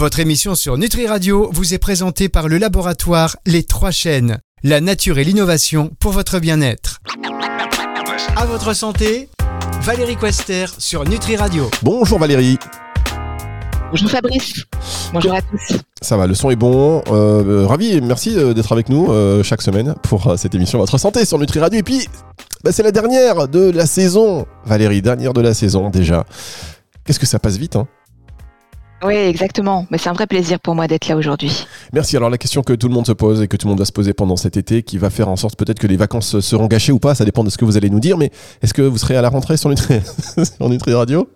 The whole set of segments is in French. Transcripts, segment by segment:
Votre émission sur Nutri Radio vous est présentée par le laboratoire Les Trois Chaînes, la nature et l'innovation pour votre bien-être. À votre santé, Valérie Quester sur Nutri Radio. Bonjour Valérie. Bonjour Fabrice. Bonjour à tous. Ça va, le son est bon. Euh, ravi et merci euh, d'être avec nous euh, chaque semaine pour cette émission Votre Santé sur Nutri Radio. Et puis, bah, c'est la dernière de la saison. Valérie, dernière de la saison déjà. Qu'est-ce que ça passe vite, hein? Oui, exactement. Mais c'est un vrai plaisir pour moi d'être là aujourd'hui. Merci. Alors la question que tout le monde se pose et que tout le monde va se poser pendant cet été, qui va faire en sorte peut-être que les vacances seront gâchées ou pas, ça dépend de ce que vous allez nous dire, mais est-ce que vous serez à la rentrée sur Nutri, sur Nutri Radio?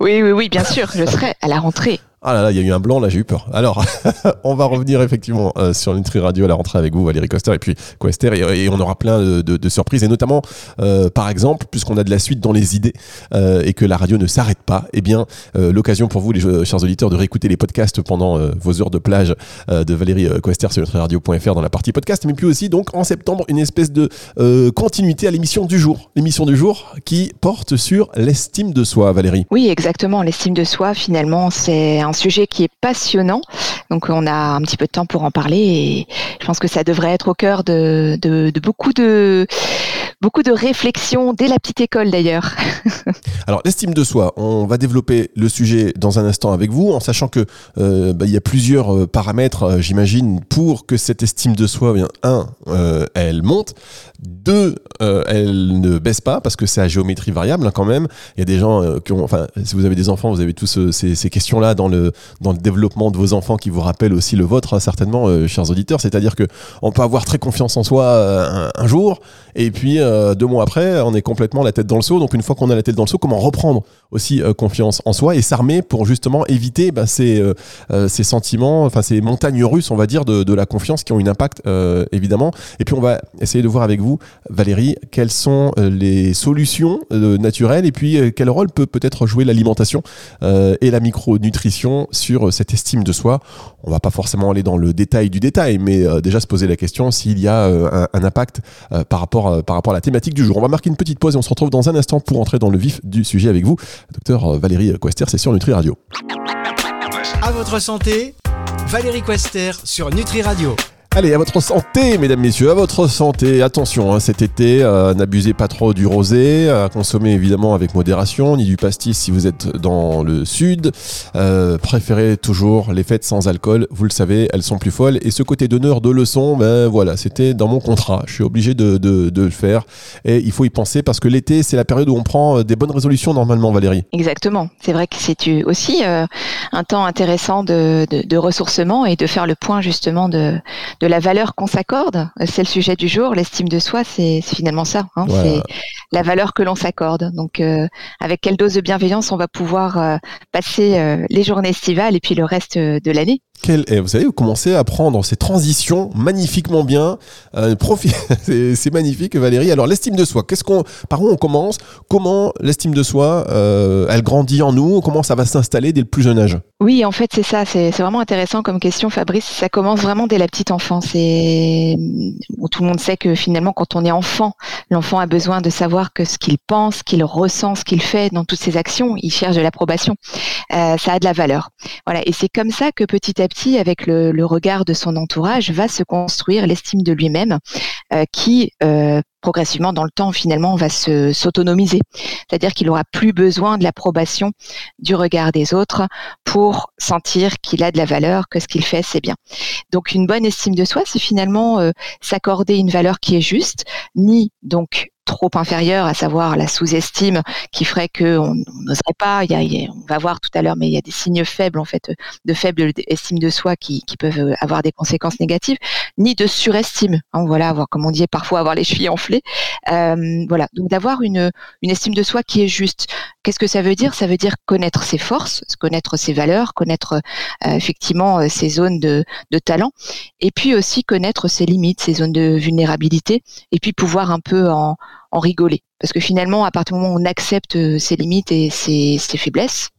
Oui, oui, oui, bien sûr, je serai à la rentrée. Ah là là, il y a eu un blanc, là j'ai eu peur. Alors, on va revenir effectivement euh, sur Nutri Radio à la rentrée avec vous, Valérie Coster et puis Quester, et, on aura plein de, surprises, et notamment, euh, par exemple, puisqu'on a de la suite dans les idées euh, et que la radio ne s'arrête pas, eh bien, l'occasion pour vous, les chers auditeurs, de réécouter les podcasts pendant vos heures de plage de Valérie Quester sur nutriradio.fr dans la partie podcast, mais puis aussi, donc, en septembre, une espèce de continuité à l'émission du jour. L'émission du jour qui porte sur l'estime de soi, Valérie. Oui, exactement. L'estime de soi, finalement, c'est un sujet qui est passionnant. Donc, on a un petit peu de temps pour en parler et je pense que ça devrait être au cœur de, beaucoup de réflexions dès la petite école d'ailleurs. Alors l'estime de soi, on va développer le sujet dans un instant avec vous, en sachant que euh, bah, il y a plusieurs euh, paramètres, euh, j'imagine, pour que cette estime de soi, bien un, elle monte, deux, elle ne baisse pas parce que c'est à géométrie variable hein, quand même. Il y a des gens qui ont, enfin, si vous avez des enfants, vous avez tous euh, ces, questions-là dans le développement de vos enfants qui vous rappellent aussi le vôtre, hein, certainement, euh, chers auditeurs. C'est-à-dire que on peut avoir très confiance en soi euh, un, un jour, et puis deux mois après, on est complètement la tête dans le seau. Donc une fois qu'on a la tête dans le seau, comment reprendre aussi euh, confiance en soi et s'armer pour justement éviter bah, ces, euh, euh, ces sentiments, enfin ces montagnes russes, on va dire, de, de la confiance qui ont un impact évidemment. Et puis on va essayer de voir avec vous, Valérie, quelles sont les solutions naturelles et puis quel rôle peut peut-être jouer l'alimentation et la micronutrition sur cette estime de soi. On va pas forcément aller dans le détail du détail, mais déjà se poser la question s'il y a un, un impact par, rapport, par rapport à la thématique du jour. On va marquer une petite pause et on se retrouve dans un instant pour entrer dans le vif du sujet avec vous. Docteur euh, Valérie Quester, c'est sur Nutri Radio. À votre santé, Valérie Quester sur Nutri Radio. Allez, à votre santé, mesdames, messieurs, à votre santé. Attention, hein, cet été, euh, n'abusez pas trop du rosé, à consommer évidemment avec modération, ni du pastis si vous êtes dans le sud. Euh, préférez toujours les fêtes sans alcool, vous le savez, elles sont plus folles. Et ce côté d'honneur de leçon, ben voilà, c'était dans mon contrat. Je suis obligé de, le faire. Et il faut y penser parce que l'été, c'est la période où on prend euh, des bonnes résolutions normalement, Valérie. Exactement. C'est vrai que c'est euh, aussi euh, un temps intéressant de ressourcement et de faire le point justement de, de la valeur qu'on s'accorde. C'est le sujet du jour. L'estime de soi, c'est finalement ça. hein. Voilà. C'est la valeur que l'on s'accorde. Donc, euh, avec quelle dose de bienveillance on va pouvoir euh, passer euh, les journées estivales et puis le reste euh, de l'année? Vous savez, vous commencez à prendre ces transitions magnifiquement bien. Euh, c'est magnifique, Valérie. Alors, l'estime de soi, qu'est-ce qu'on, par où on commence? Comment l'estime de soi, euh, elle grandit en nous? Comment ça va s'installer dès le plus jeune âge? Oui, en fait, c'est ça. C'est vraiment intéressant comme question, Fabrice. Ça commence vraiment dès la petite enfance. Et tout le monde sait que finalement, quand on est enfant, l'enfant a besoin de savoir que ce qu'il pense, qu'il ressent, ce qu'il fait dans toutes ses actions, il cherche de l'approbation. Euh, ça a de la valeur. Voilà. Et c'est comme ça que petit à petit, avec le, regard de son entourage, va se construire l'estime de lui-même, euh, qui euh, progressivement dans le temps finalement va se s'autonomiser. C'est-à-dire qu'il aura plus besoin de l'approbation du regard des autres pour sentir qu'il a de la valeur, que ce qu'il fait c'est bien. Donc une bonne estime de soi, c'est finalement euh, s'accorder une valeur qui est juste, ni donc trop inférieure, à savoir la sous-estime qui ferait que on on n'oserait pas. Il y a, il y a- on va voir tout à l'heure, mais il y a des signes faibles en fait de faible estime de soi qui, peuvent avoir des conséquences négatives, ni de surestime. Hein, voilà, avoir comme on dit parfois avoir les chevilles enflées. Euh, voilà, donc d'avoir une une estime de soi qui est juste. Qu'est-ce que ça veut dire? Ça veut dire connaître ses forces, connaître ses valeurs, connaître euh, effectivement euh, ses zones de, de talent, et puis aussi connaître ses limites, ses zones de vulnérabilité, et puis pouvoir un peu en, en rigoler. Parce que finalement, à partir du moment où on accepte euh, ses limites et ses, ses faiblesses,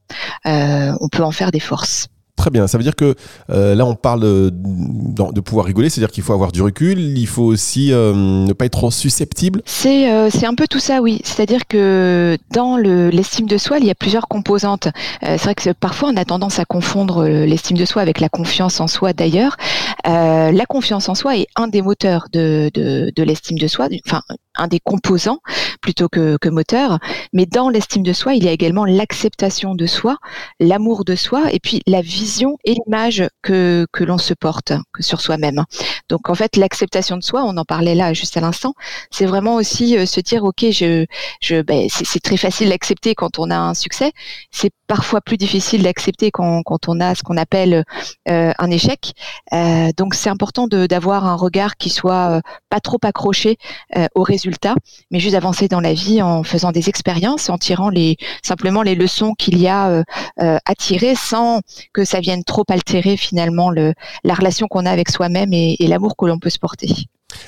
euh, on peut en faire des forces. Très bien, ça veut dire que euh, là on parle de, de pouvoir rigoler, c'est-à-dire qu'il faut avoir du recul, il faut aussi euh, ne pas être trop susceptible. C'est euh, un peu tout ça, oui. C'est-à-dire que dans l'estime de soi, il y a plusieurs composantes. c'est vrai que parfois on a tendance à confondre l'estime de soi avec la confiance en soi d'ailleurs. la confiance en soi est un des moteurs de, de, de l'estime de soi, enfin un des composants plutôt que, que moteur. Mais dans l'estime de soi, il y a également l'acceptation de soi, l'amour de soi et puis la vision et l'image que, que l'on se porte sur soi-même. Donc en fait, l'acceptation de soi, on en parlait là juste à l'instant, c'est vraiment aussi euh, se dire ok, je, je, ben, c'est très facile d'accepter quand on a un succès. C'est parfois plus difficile d'accepter quand, quand on a ce qu'on appelle euh, un échec. Euh, donc c'est important d'avoir un regard qui soit pas trop accroché euh, au résultat, mais juste avancer dans la vie en faisant des expériences, en tirant les simplement les leçons qu'il y a à tirer, sans que ça vienne trop altérer finalement le, la relation qu'on a avec soi-même et, et l'amour que l'on peut se porter.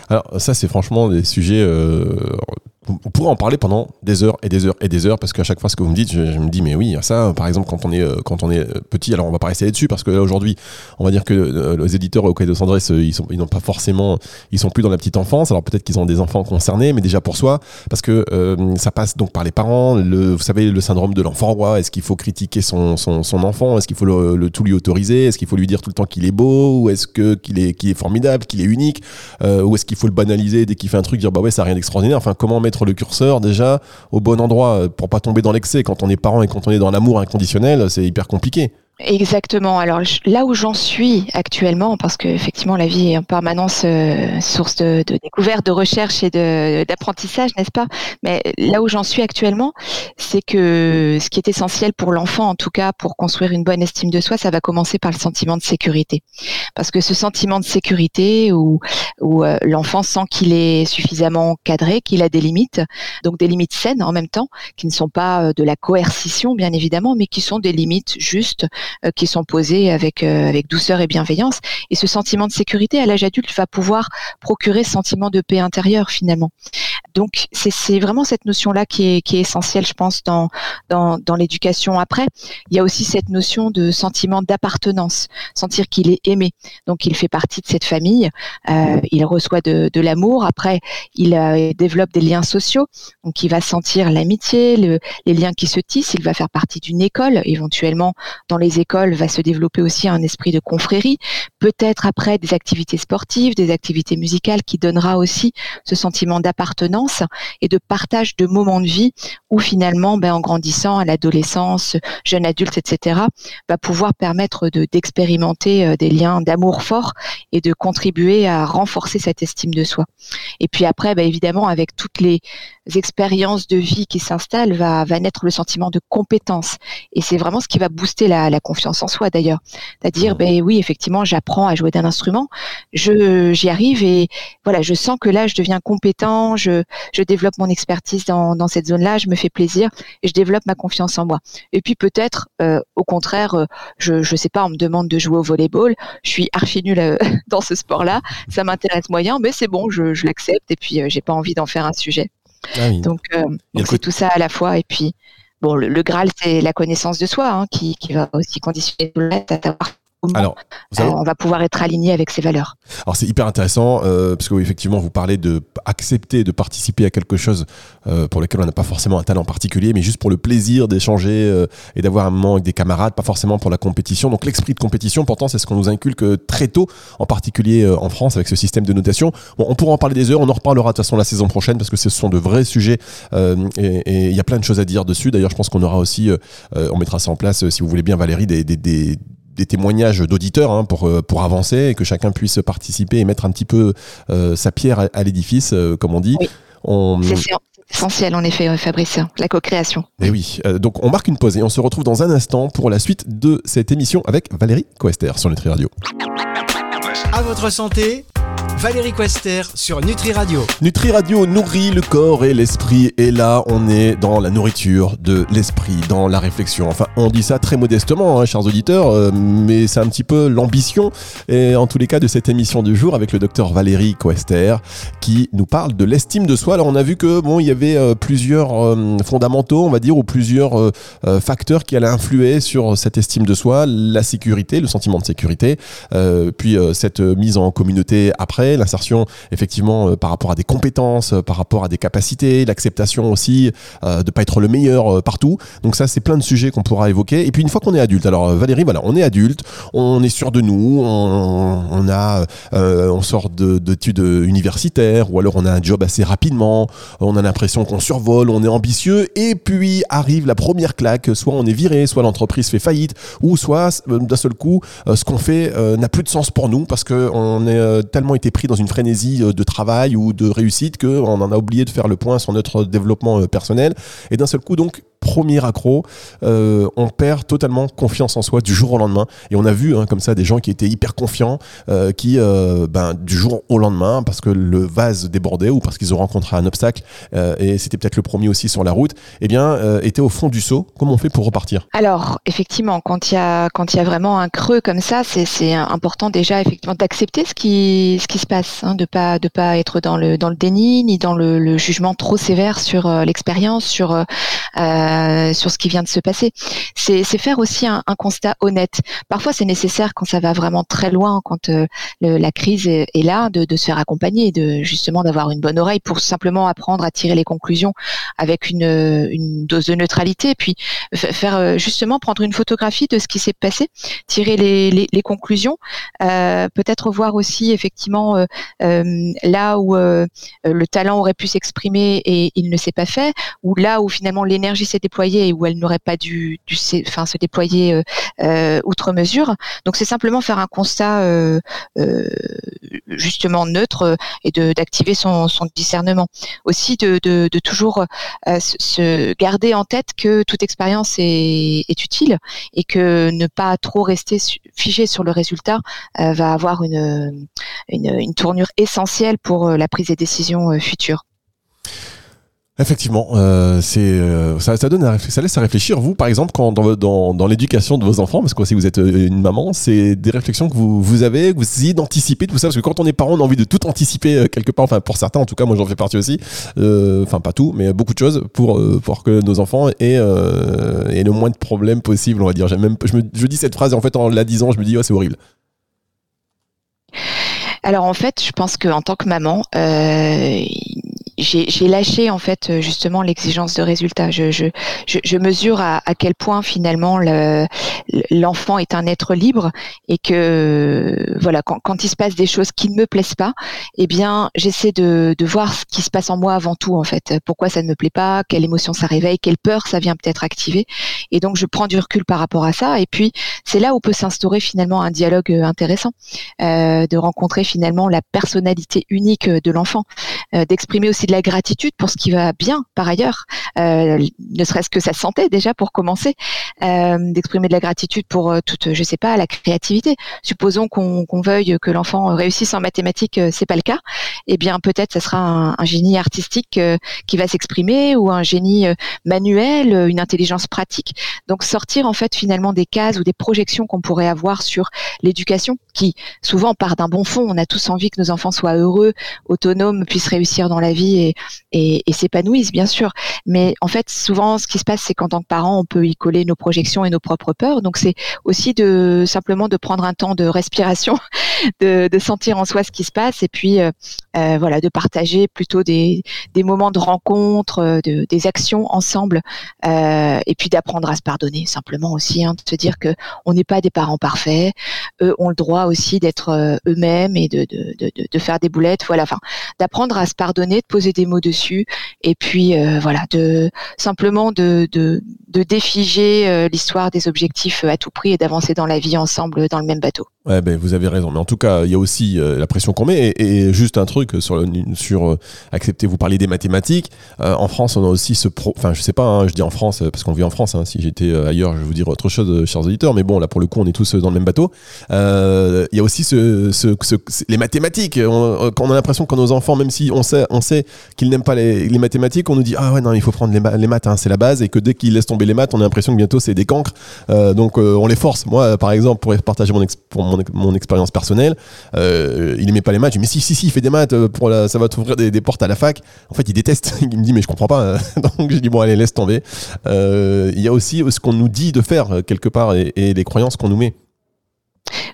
Alors ça c'est franchement des sujets on pourrait en parler pendant des heures et des heures et des heures parce qu'à chaque fois ce que vous me dites, je, me dis mais oui, ça, par exemple quand on est euh, quand on est euh, petit, alors on va pas rester là-dessus parce que là aujourd'hui, on va dire que euh, les éditeurs au Cahier de Sandrès, ils sont ils n'ont pas forcément, ils sont plus dans la petite enfance. Alors peut-être qu'ils ont des enfants concernés, mais déjà pour soi, parce que ça passe donc par les parents. Le, vous savez le syndrome de l'enfant roi. Est-ce qu'il faut critiquer son, son, son enfant Est-ce qu'il faut le, tout lui autoriser Est-ce qu'il faut lui dire tout le temps qu'il est beau ou est-ce que qu'il est qu'il est formidable, qu'il est unique Ou est-ce qu'il faut le banaliser dès qu'il fait un truc, dire bah ouais ça n'a rien d'extraordinaire. Enfin comment mettre le curseur déjà au bon endroit euh, pour pas tomber dans l'excès. Quand on est parent et quand on est dans l'amour inconditionnel, c'est hyper compliqué. Exactement. Alors là où j'en suis actuellement, parce que effectivement la vie est en permanence euh, source de, découverte, de recherche et d'apprentissage, n'est-ce pas? Mais là où j'en suis actuellement, c'est que ce qui est essentiel pour l'enfant, en tout cas pour construire une bonne estime de soi, ça va commencer par le sentiment de sécurité. Parce que ce sentiment de sécurité où, où euh, l'enfant sent qu'il est suffisamment cadré, qu'il a des limites, donc des limites saines en même temps, qui ne sont pas euh, de la coercition bien évidemment, mais qui sont des limites justes qui sont posées avec euh, avec douceur et bienveillance. Et ce sentiment de sécurité à l'âge adulte va pouvoir procurer ce sentiment de paix intérieure finalement. Donc c'est vraiment cette notion-là qui est, qui est essentielle, je pense, dans, dans, dans l'éducation. Après, il y a aussi cette notion de sentiment d'appartenance, sentir qu'il est aimé. Donc il fait partie de cette famille, euh, il reçoit de, de l'amour. Après, il développe des liens sociaux, donc il va sentir l'amitié, le, les liens qui se tissent. Il va faire partie d'une école, éventuellement dans les écoles va se développer aussi un esprit de confrérie, peut-être après des activités sportives, des activités musicales qui donnera aussi ce sentiment d'appartenance et de partage de moments de vie où finalement, ben, en grandissant à l'adolescence, jeune adulte, etc., va pouvoir permettre de d'expérimenter euh, des liens d'amour fort et de contribuer à renforcer cette estime de soi. Et puis après, ben, évidemment, avec toutes les expériences de vie qui s'installent, va, va naître le sentiment de compétence. Et c'est vraiment ce qui va booster la, la confiance en soi d'ailleurs. C'est-à-dire, ben oui, effectivement, j'apprends à jouer d'un instrument, je j'y arrive et voilà, je sens que là, je deviens compétent, je, je développe mon expertise dans, dans cette zone-là, je me fais plaisir et je développe ma confiance en moi. Et puis peut-être, euh, au contraire, euh, je je sais pas, on me demande de jouer au volleyball, je suis archi nulle euh, dans ce sport-là, ça m'intéresse moyen, mais c'est bon, je, je l'accepte et puis j'ai pas envie d'en faire un sujet. Ah donc, donc c'est tout ça à la fois et puis Bon, le, Graal, c'est la connaissance de soi hein, qui, qui, va aussi conditionner tout le reste, à savoir alors, euh, on va pouvoir être aligné avec ses valeurs. Alors c'est hyper intéressant euh, parce que oui, effectivement vous parlez de accepter de participer à quelque chose euh, pour lequel on n'a pas forcément un talent particulier, mais juste pour le plaisir d'échanger et d'avoir un moment avec des camarades, pas forcément pour la compétition. Donc l'esprit de compétition, pourtant c'est ce qu'on nous inculque très tôt, en particulier en France avec ce système de notation. Bon, on pourra en parler des heures, on en reparlera de toute façon la saison prochaine parce que ce sont de vrais sujets et il y a plein de choses à dire dessus. D'ailleurs je pense qu'on aura aussi, on mettra ça en place si vous voulez bien Valérie, des, des, des des témoignages d'auditeurs hein, pour, euh, pour avancer et que chacun puisse participer et mettre un petit peu euh, sa pierre à, l'édifice, euh, comme on dit. C'est essentiel en effet, Fabrice, la co-création. Et eh oui, donc on marque une pause et on se retrouve dans un instant pour la suite de cette émission avec Valérie Coester sur Nutri Radio. À votre santé Valérie Quester sur Nutri Radio. Nutri Radio nourrit le corps et l'esprit. Et là, on est dans la nourriture de l'esprit, dans la réflexion. Enfin, on dit ça très modestement, hein, chers auditeurs, euh, mais c'est un petit peu l'ambition, et en tous les cas, de cette émission du jour avec le docteur Valérie Quester, qui nous parle de l'estime de soi. Alors, on a vu que bon, il y avait euh, plusieurs euh, fondamentaux, on va dire, ou plusieurs facteurs qui allaient influer sur cette estime de soi, la sécurité, le sentiment de sécurité, puis cette mise en communauté après l'insertion effectivement euh, par rapport à des compétences, euh, par rapport à des capacités, l'acceptation aussi euh, de pas être le meilleur partout. Donc ça, c'est plein de sujets qu'on pourra évoquer. Et puis une fois qu'on est adulte, alors Valérie, voilà, on est adulte, on est sûr de nous, on, a, on sort d'études universitaires ou alors on a un job assez rapidement, on a l'impression qu'on survole, on est ambitieux et puis arrive la première claque, soit on est viré, soit l'entreprise fait faillite, ou soit d'un seul coup, ce qu'on fait n'a plus de sens pour nous parce qu'on est tellement été pris dans une frénésie euh, de travail ou de réussite qu'on en a oublié de faire le point sur notre développement euh, personnel. Et d'un seul coup, donc, premier accro, euh, on perd totalement confiance en soi du jour au lendemain. Et on a vu hein, comme ça des gens qui étaient hyper confiants, euh, qui euh, ben, du jour au lendemain, parce que le vase débordait ou parce qu'ils ont rencontré un obstacle, et c'était peut-être le premier aussi sur la route, eh bien, étaient au fond du saut. Comment on fait pour repartir? Alors, effectivement, quand il y a y a vraiment un creux comme ça, c'est important déjà effectivement d'accepter ce qui ce qui hein, de pas de pas être dans le dans le déni ni dans le, le jugement trop sévère sur l'expérience, sur euh, euh, sur ce qui vient de se passer. C'est faire aussi un, un, constat honnête. Parfois, c'est nécessaire quand ça va vraiment très loin, quand euh, le, la crise est, là, de, de, se faire accompagner, de justement d'avoir une bonne oreille pour simplement apprendre à tirer les conclusions avec une, une dose de neutralité, puis faire euh, justement prendre une photographie de ce qui s'est passé, tirer les, les, les conclusions, euh, peut-être voir aussi effectivement euh, là où le talent aurait pu s'exprimer et il ne s'est pas fait, ou là où finalement l'énergie s'est déployée et où elle n'aurait pas dû, enfin, se déployer euh, euh, outre mesure. Donc c'est simplement faire un constat euh, justement neutre et d'activer son, discernement. Aussi de, toujours se garder en tête que toute expérience est, utile et que ne pas trop rester figé sur le résultat va avoir une, tournure essentielle pour la prise des décisions futures. Effectivement, euh, euh, ça, donne ça laisse à réfléchir. Vous, par exemple, quand dans, l'éducation de vos enfants, parce que si vous êtes euh, une maman, c'est des réflexions que vous, avez, que vous essayez d'anticiper tout ça, parce que quand on est parent, on a envie de tout anticiper euh, quelque part. Enfin, pour certains, en tout cas, moi j'en fais partie aussi. Euh, enfin, pas tout, mais beaucoup de choses pour pour que nos enfants aient, le moins de problèmes possible, on va dire. Même, je, me, je dis cette phrase et en fait, en la disant, je me dis, oh, c'est horrible. Alors en fait, je pense qu'en tant que maman, euh, j'ai lâché en fait euh, justement l'exigence de résultat. Je, je, je, mesure à, à, quel point finalement l'enfant est un être libre et que voilà quand, quand, il se passe des choses qui ne me plaisent pas, eh bien j'essaie de, de voir ce qui se passe en moi avant tout en fait. Pourquoi ça ne me plaît pas, quelle émotion ça réveille, quelle peur ça vient peut-être activer? Et donc je prends du recul par rapport à ça. Et puis c'est là où peut s'instaurer finalement un dialogue euh, intéressant, euh, de rencontrer finalement la personnalité unique de l'enfant, euh, d'exprimer aussi de la gratitude pour ce qui va bien par ailleurs, euh, ne serait-ce que sa santé déjà pour commencer, euh, d'exprimer de la gratitude pour toute, je sais pas, la créativité. Supposons qu'on veuille que l'enfant réussisse en mathématiques, c'est pas le cas. Eh bien peut-être ça sera un, un génie artistique qui va s'exprimer ou un génie manuel, une intelligence pratique. Donc sortir en fait finalement des cases ou des projections qu'on pourrait avoir sur l'éducation, qui souvent part d'un bon fond. On a tous envie que nos enfants soient heureux, autonomes, puissent réussir dans la vie et, s'épanouissent, bien sûr. Mais en fait, souvent, ce qui se passe, c'est qu'en tant que parent, on peut y coller nos projections et nos propres peurs. Donc, c'est aussi de simplement de prendre un temps de respiration, de, sentir en soi ce qui se passe, et puis euh, euh, voilà, de partager plutôt des, moments de rencontre, euh, de, des actions ensemble, et puis d'apprendre à se pardonner simplement aussi, hein, de se dire que on n'est pas des parents parfaits, eux ont le droit aussi d'être eux-mêmes et de, de, faire des boulettes, voilà, enfin, d'apprendre à pardonner, de poser des mots dessus, et puis voilà, de simplement de, de, défiger l'histoire des objectifs à tout prix et d'avancer dans la vie ensemble dans le même bateau. Ouais, ben, vous avez raison. Mais en tout cas, il y a aussi euh, la pression qu'on met. Et, juste un truc sur, sur euh, accepter, vous parler des mathématiques. Euh, en France, on a aussi ce pro. Enfin, je sais pas, hein, je dis en France parce qu'on vit en France. Hein. si j'étais ailleurs, je vais vous dire autre chose, chers auditeurs. Mais bon, là, pour le coup, on est tous dans le même bateau. Il y a aussi ce, ce, les mathématiques. On, on a l'impression que nos enfants, même si on sait, on sait qu'ils n'aiment pas les, mathématiques, on nous dit Ah ouais, non, il faut prendre les, maths, hein, c'est la base. Et que dès qu'ils laissent tomber les maths, on a l'impression que bientôt c'est des cancres. donc, on les force. Moi, par exemple, pour partager mon, pour mon, expérience personnelle, euh, il aimait pas les maths. Je dis, mais si, si, si, il fait des maths, euh, pour ça va t'ouvrir des, portes à la fac. En fait, il déteste. Il me dit, mais je comprends pas. Donc, j'ai dit, bon, allez, laisse tomber. Euh, il y a aussi ce qu'on nous dit de faire, quelque part, et les croyances qu'on nous met.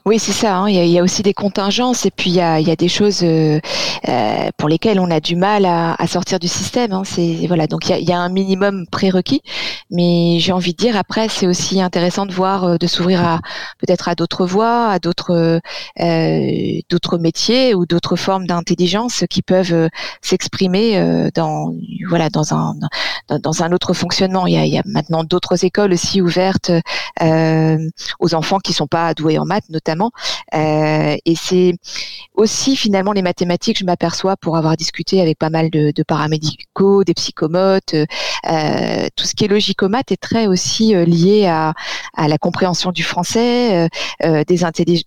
Oui, c'est ça. Hein. Il, y a, aussi des contingences et puis il y a, des choses euh, euh, pour lesquelles on a du mal à, sortir du système. Hein. C'est voilà. Donc il y, a, un minimum prérequis, mais j'ai envie de dire après c'est aussi intéressant de voir, euh, de s'ouvrir à peut-être à d'autres voies, à d'autres d'autres métiers ou d'autres formes d'intelligence qui peuvent s'exprimer dans voilà dans un dans, un autre fonctionnement. Il y a, il y a maintenant d'autres écoles aussi ouvertes aux enfants qui sont pas doués en maths. Euh, et c'est aussi finalement les mathématiques, je m'aperçois pour avoir discuté avec pas mal de, paramédicaux, des psychomotes, euh, tout ce qui est logicomath est très aussi euh, lié à, la compréhension du français, des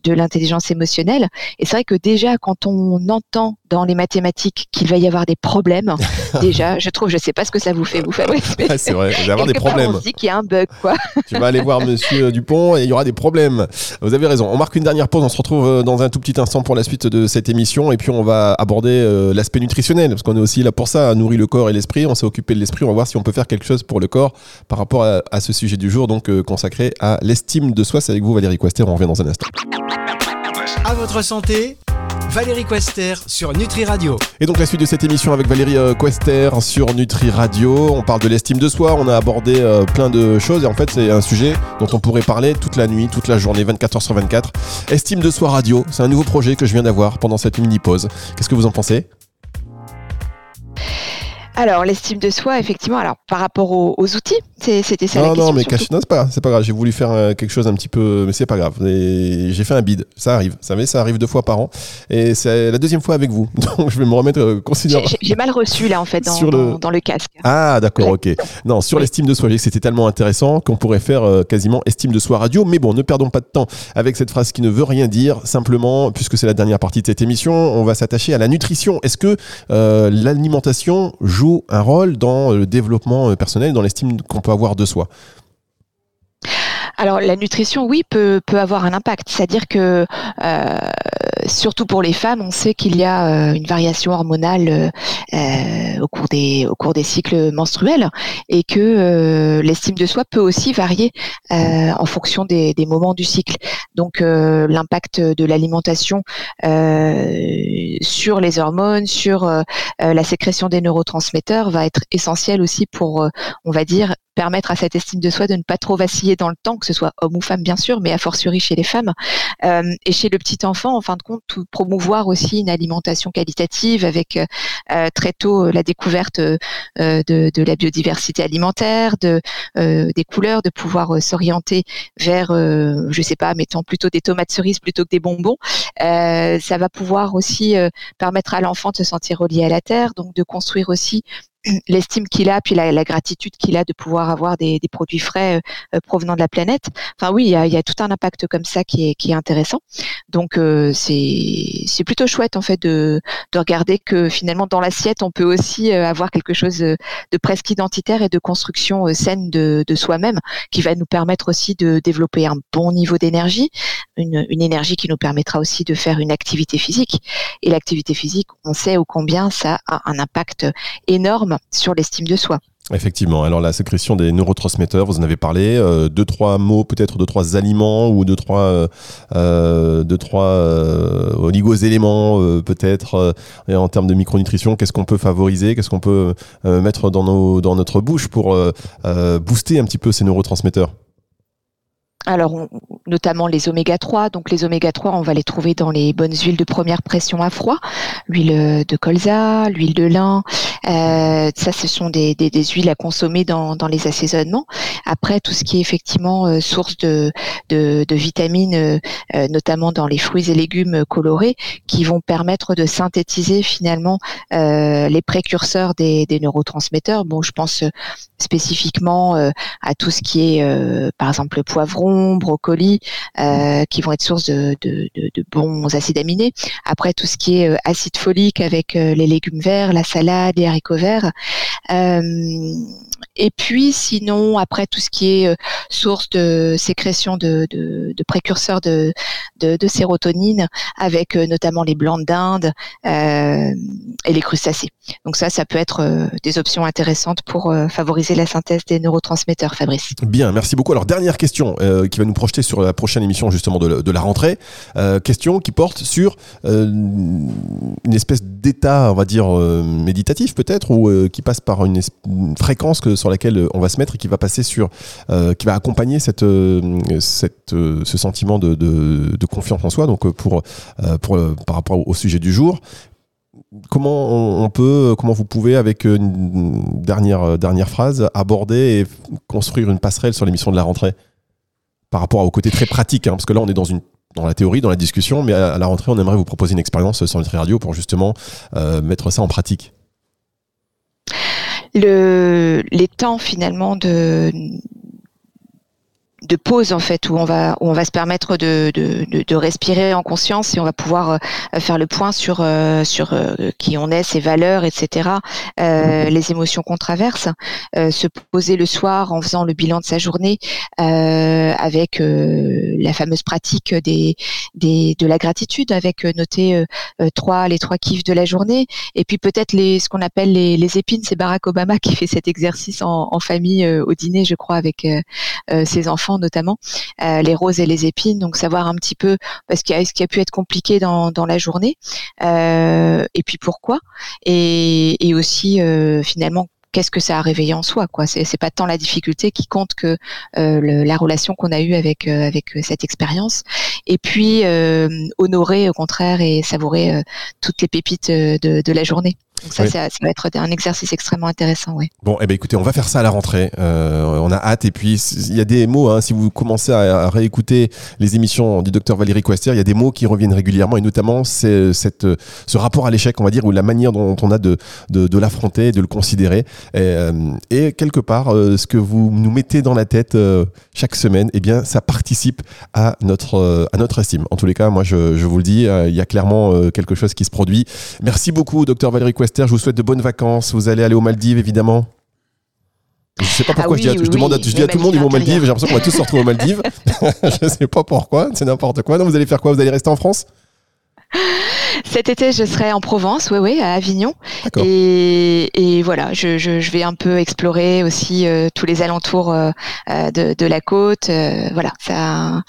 de l'intelligence émotionnelle. Et c'est vrai que déjà quand on entend dans les mathématiques qu'il va y avoir des problèmes, déjà, je trouve, je sais pas ce que ça vous fait, vous Fabrice. c'est vrai, il va y avoir des problèmes. on se dit qu'il y a un bug, quoi. tu vas aller voir Monsieur Dupont et il y aura des problèmes. Vous avez raison. On marque une dernière pause. On se retrouve euh, dans un tout petit instant pour la suite de cette émission. Et puis, on va aborder euh, l'aspect nutritionnel. Parce qu'on est aussi là pour ça, nourrir le corps et l'esprit. On s'est occupé de l'esprit. On va voir si on peut faire quelque chose pour le corps par rapport à, ce sujet du jour, donc euh, consacré à l'estime de soi. C'est avec vous, Valérie Quester. On revient dans un instant. À votre santé Valérie Quester sur Nutri Radio. Et donc la suite de cette émission avec Valérie euh, Quester sur Nutri Radio. On parle de l'estime de soi, on a abordé euh, plein de choses et en fait c'est un sujet dont on pourrait parler toute la nuit, toute la journée, 24 h sur 24. Estime de soi radio, c'est un nouveau projet que je viens d'avoir pendant cette mini pause. Qu'est-ce que vous en pensez? Alors, l'estime de soi, effectivement, alors par rapport aux, outils, c'était ça non, la question. Non, mais cache, pas, c'est pas grave. J'ai voulu faire euh, quelque chose un petit peu, mais c'est pas grave. J'ai fait un bid, ça arrive. Vous savez, ça arrive deux fois par an, et c'est la deuxième fois avec vous. Donc, je vais me remettre euh, considérablement. J'ai mal reçu là, en fait, dans, le... Dans, le casque. Ah, d'accord, ok. Non, sur l'estime de soi, c'était tellement intéressant qu'on pourrait faire euh, quasiment estime de soi radio. Mais bon, ne perdons pas de temps avec cette phrase qui ne veut rien dire. Simplement, puisque c'est la dernière partie de cette émission, on va s'attacher à la nutrition. Est-ce que l'alimentation joue un rôle dans le développement personnel, dans l'estime qu'on peut avoir de soi alors la nutrition, oui, peut, avoir un impact. C'est-à-dire que euh, surtout pour les femmes, on sait qu'il y a euh, une variation hormonale au cours des au cours des cycles menstruels et que l'estime de soi peut aussi varier en fonction des, moments du cycle. Donc l'impact de l'alimentation sur les hormones, sur la sécrétion des neurotransmetteurs va être essentiel aussi pour, on va dire, permettre à cette estime de soi de ne pas trop vaciller dans le temps, que ce soit homme ou femme bien sûr, mais a fortiori chez les femmes. Euh, et chez le petit enfant, en fin de compte, promouvoir aussi une alimentation qualitative avec euh, euh, très tôt la découverte de, la biodiversité alimentaire, de, des couleurs, de pouvoir s'orienter vers, je sais pas, mettons plutôt des tomates cerises plutôt que des bonbons. ça va pouvoir aussi permettre à l'enfant de se sentir relié à la terre, donc de construire aussi l'estime qu'il a, puis la, gratitude qu'il a de pouvoir avoir des, produits frais euh, euh, provenant de la planète. Enfin oui, il y a, tout un impact comme ça qui est, qui est intéressant. Donc euh, c'est plutôt chouette en fait de, de regarder que finalement dans l'assiette on peut aussi avoir quelque chose de, presque identitaire et de construction saine de, de soi-même qui va nous permettre aussi de développer un bon niveau d'énergie, une, une énergie qui nous permettra aussi de faire une activité physique. Et l'activité physique, on sait au combien ça a un impact énorme sur l'estime de soi. Effectivement. Alors la sécrétion des neurotransmetteurs, vous en avez parlé. Euh, deux trois mots, peut-être deux trois aliments ou deux trois euh, euh trois euh, oligoéléments peut-être en termes de micronutrition. Qu'est-ce qu'on peut favoriser Qu'est-ce qu'on peut mettre dans dans notre bouche pour booster un petit peu ces neurotransmetteurs? Alors, notamment les oméga 3. Donc, les oméga 3, on va les trouver dans les bonnes huiles de première pression à froid, l'huile de colza, l'huile de lin, ça, ce sont des, huiles à consommer dans, les assaisonnements. Après, tout ce qui est effectivement source de, vitamines, notamment dans les fruits et légumes colorés, qui vont permettre de synthétiser finalement les précurseurs des, des neurotransmetteurs. Bon, je pense spécifiquement à tout ce qui est, par exemple, le poivron, brocoli, qui vont être source de, de, bons acides aminés. Après, tout ce qui est acide folique avec les légumes verts, la salade, les haricots verts. et puis, sinon, après tout ce qui est source de sécrétion de, précurseurs de, de, sérotonine, avec notamment les blancs d'Inde et les crustacés. Donc ça, ça peut être des options intéressantes pour favoriser la synthèse des neurotransmetteurs, Fabrice. Bien, merci beaucoup. Alors, dernière question qui va nous projeter sur la prochaine émission justement de, la rentrée. question qui porte sur une espèce d'état, on va dire, euh, méditatif peut-être, ou euh, qui passe par une, fréquence que, sur laquelle on va se mettre et qui va passer sur, euh, qui va accompagner cette, cette, ce sentiment de, de, confiance en soi. Donc pour, pour par rapport au sujet du jour, comment on, peut, comment vous pouvez, avec une dernière, dernière phrase, aborder et construire une passerelle sur l'émission de la rentrée? Par rapport au côté très pratique, hein, parce que là on est dans la théorie, dans la discussion, mais à la rentrée, on aimerait vous proposer une expérience sur Nutri Radio pour justement euh, mettre ça en pratique. Le, les temps finalement de de pause en fait où on va où on va se permettre de, de, de, respirer en conscience et on va pouvoir euh, faire le point sur euh, sur euh, qui on est, ses valeurs, etc. les émotions qu'on traverse, se poser le soir en faisant le bilan de sa journée avec la fameuse pratique des, des de la gratitude, avec noter trois les trois kiffs de la journée et puis peut-être les ce qu'on appelle les, les épines, c'est Barack Obama qui fait cet exercice en, en famille au dîner, je crois, avec ses enfants notamment, euh, les roses et les épines. Donc savoir un petit peu parce qu'il y a ce qui a pu être compliqué dans, la journée, euh, et puis pourquoi, et, aussi euh, finalement qu'est-ce que ça a réveillé en soi quoi c'est pas tant la difficulté qui compte que la relation qu'on a eue avec cette expérience et puis euh, honorer au contraire et savourer toutes les pépites de la journée donc ça, ça, va être un exercice extrêmement intéressant, oui. Bon, eh ben écoutez, on va faire ça à la rentrée. Euh, on a hâte. Et puis, il y a des mots, hein, si vous commencez à, réécouter les émissions du docteur Valérie Quester, il y a des mots qui reviennent régulièrement, et notamment c'est cette, ce rapport à l'échec, on va dire, ou la manière dont on a de, de, de l'affronter, de le considérer. Et, euh, et quelque part, euh, ce que vous nous mettez dans la tête chaque semaine, eh bien, ça participe à notre, à notre estime. En tous les cas, moi, je, je vous le dis, il y a clairement quelque chose qui se produit. Merci beaucoup, docteur Valérie Quester je vous souhaite de bonnes vacances. Vous allez aller aux Maldives, évidemment. Je sais pas pourquoi ah je, dis, je, demande à, je dis à tout le monde ils vont aux Maldives. J'ai l'impression qu'on va tous se retrouver aux Maldives. je sais pas pourquoi. C'est n'importe quoi. Non, vous allez faire quoi? Vous allez rester en France? Cet été, je serai en Provence, oui, oui, à Avignon. Et, voilà, je, vais un peu explorer aussi euh, tous les alentours euh, euh, de, la côte. voilà, ça,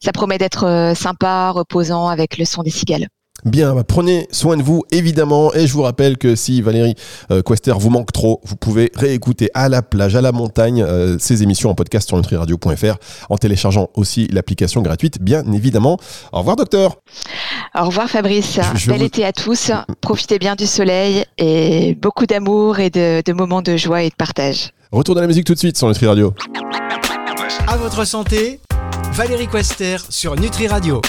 ça promet d'être sympa, reposant avec le son des cigales. Bien, bah, prenez soin de vous, évidemment. Et je vous rappelle que si Valérie euh, Quester vous manque trop, vous pouvez réécouter à la plage, à la montagne, euh, ces émissions en podcast sur nutriradio.fr en téléchargeant aussi l'application gratuite, bien évidemment. Au revoir, docteur. Au revoir, Fabrice. Bel été à tous. Profitez bien du soleil et beaucoup d'amour et de, de, moments de joie et de partage. Retour de la musique tout de suite sur Nutri Radio. À votre santé, Valérie Quester sur Nutri Radio.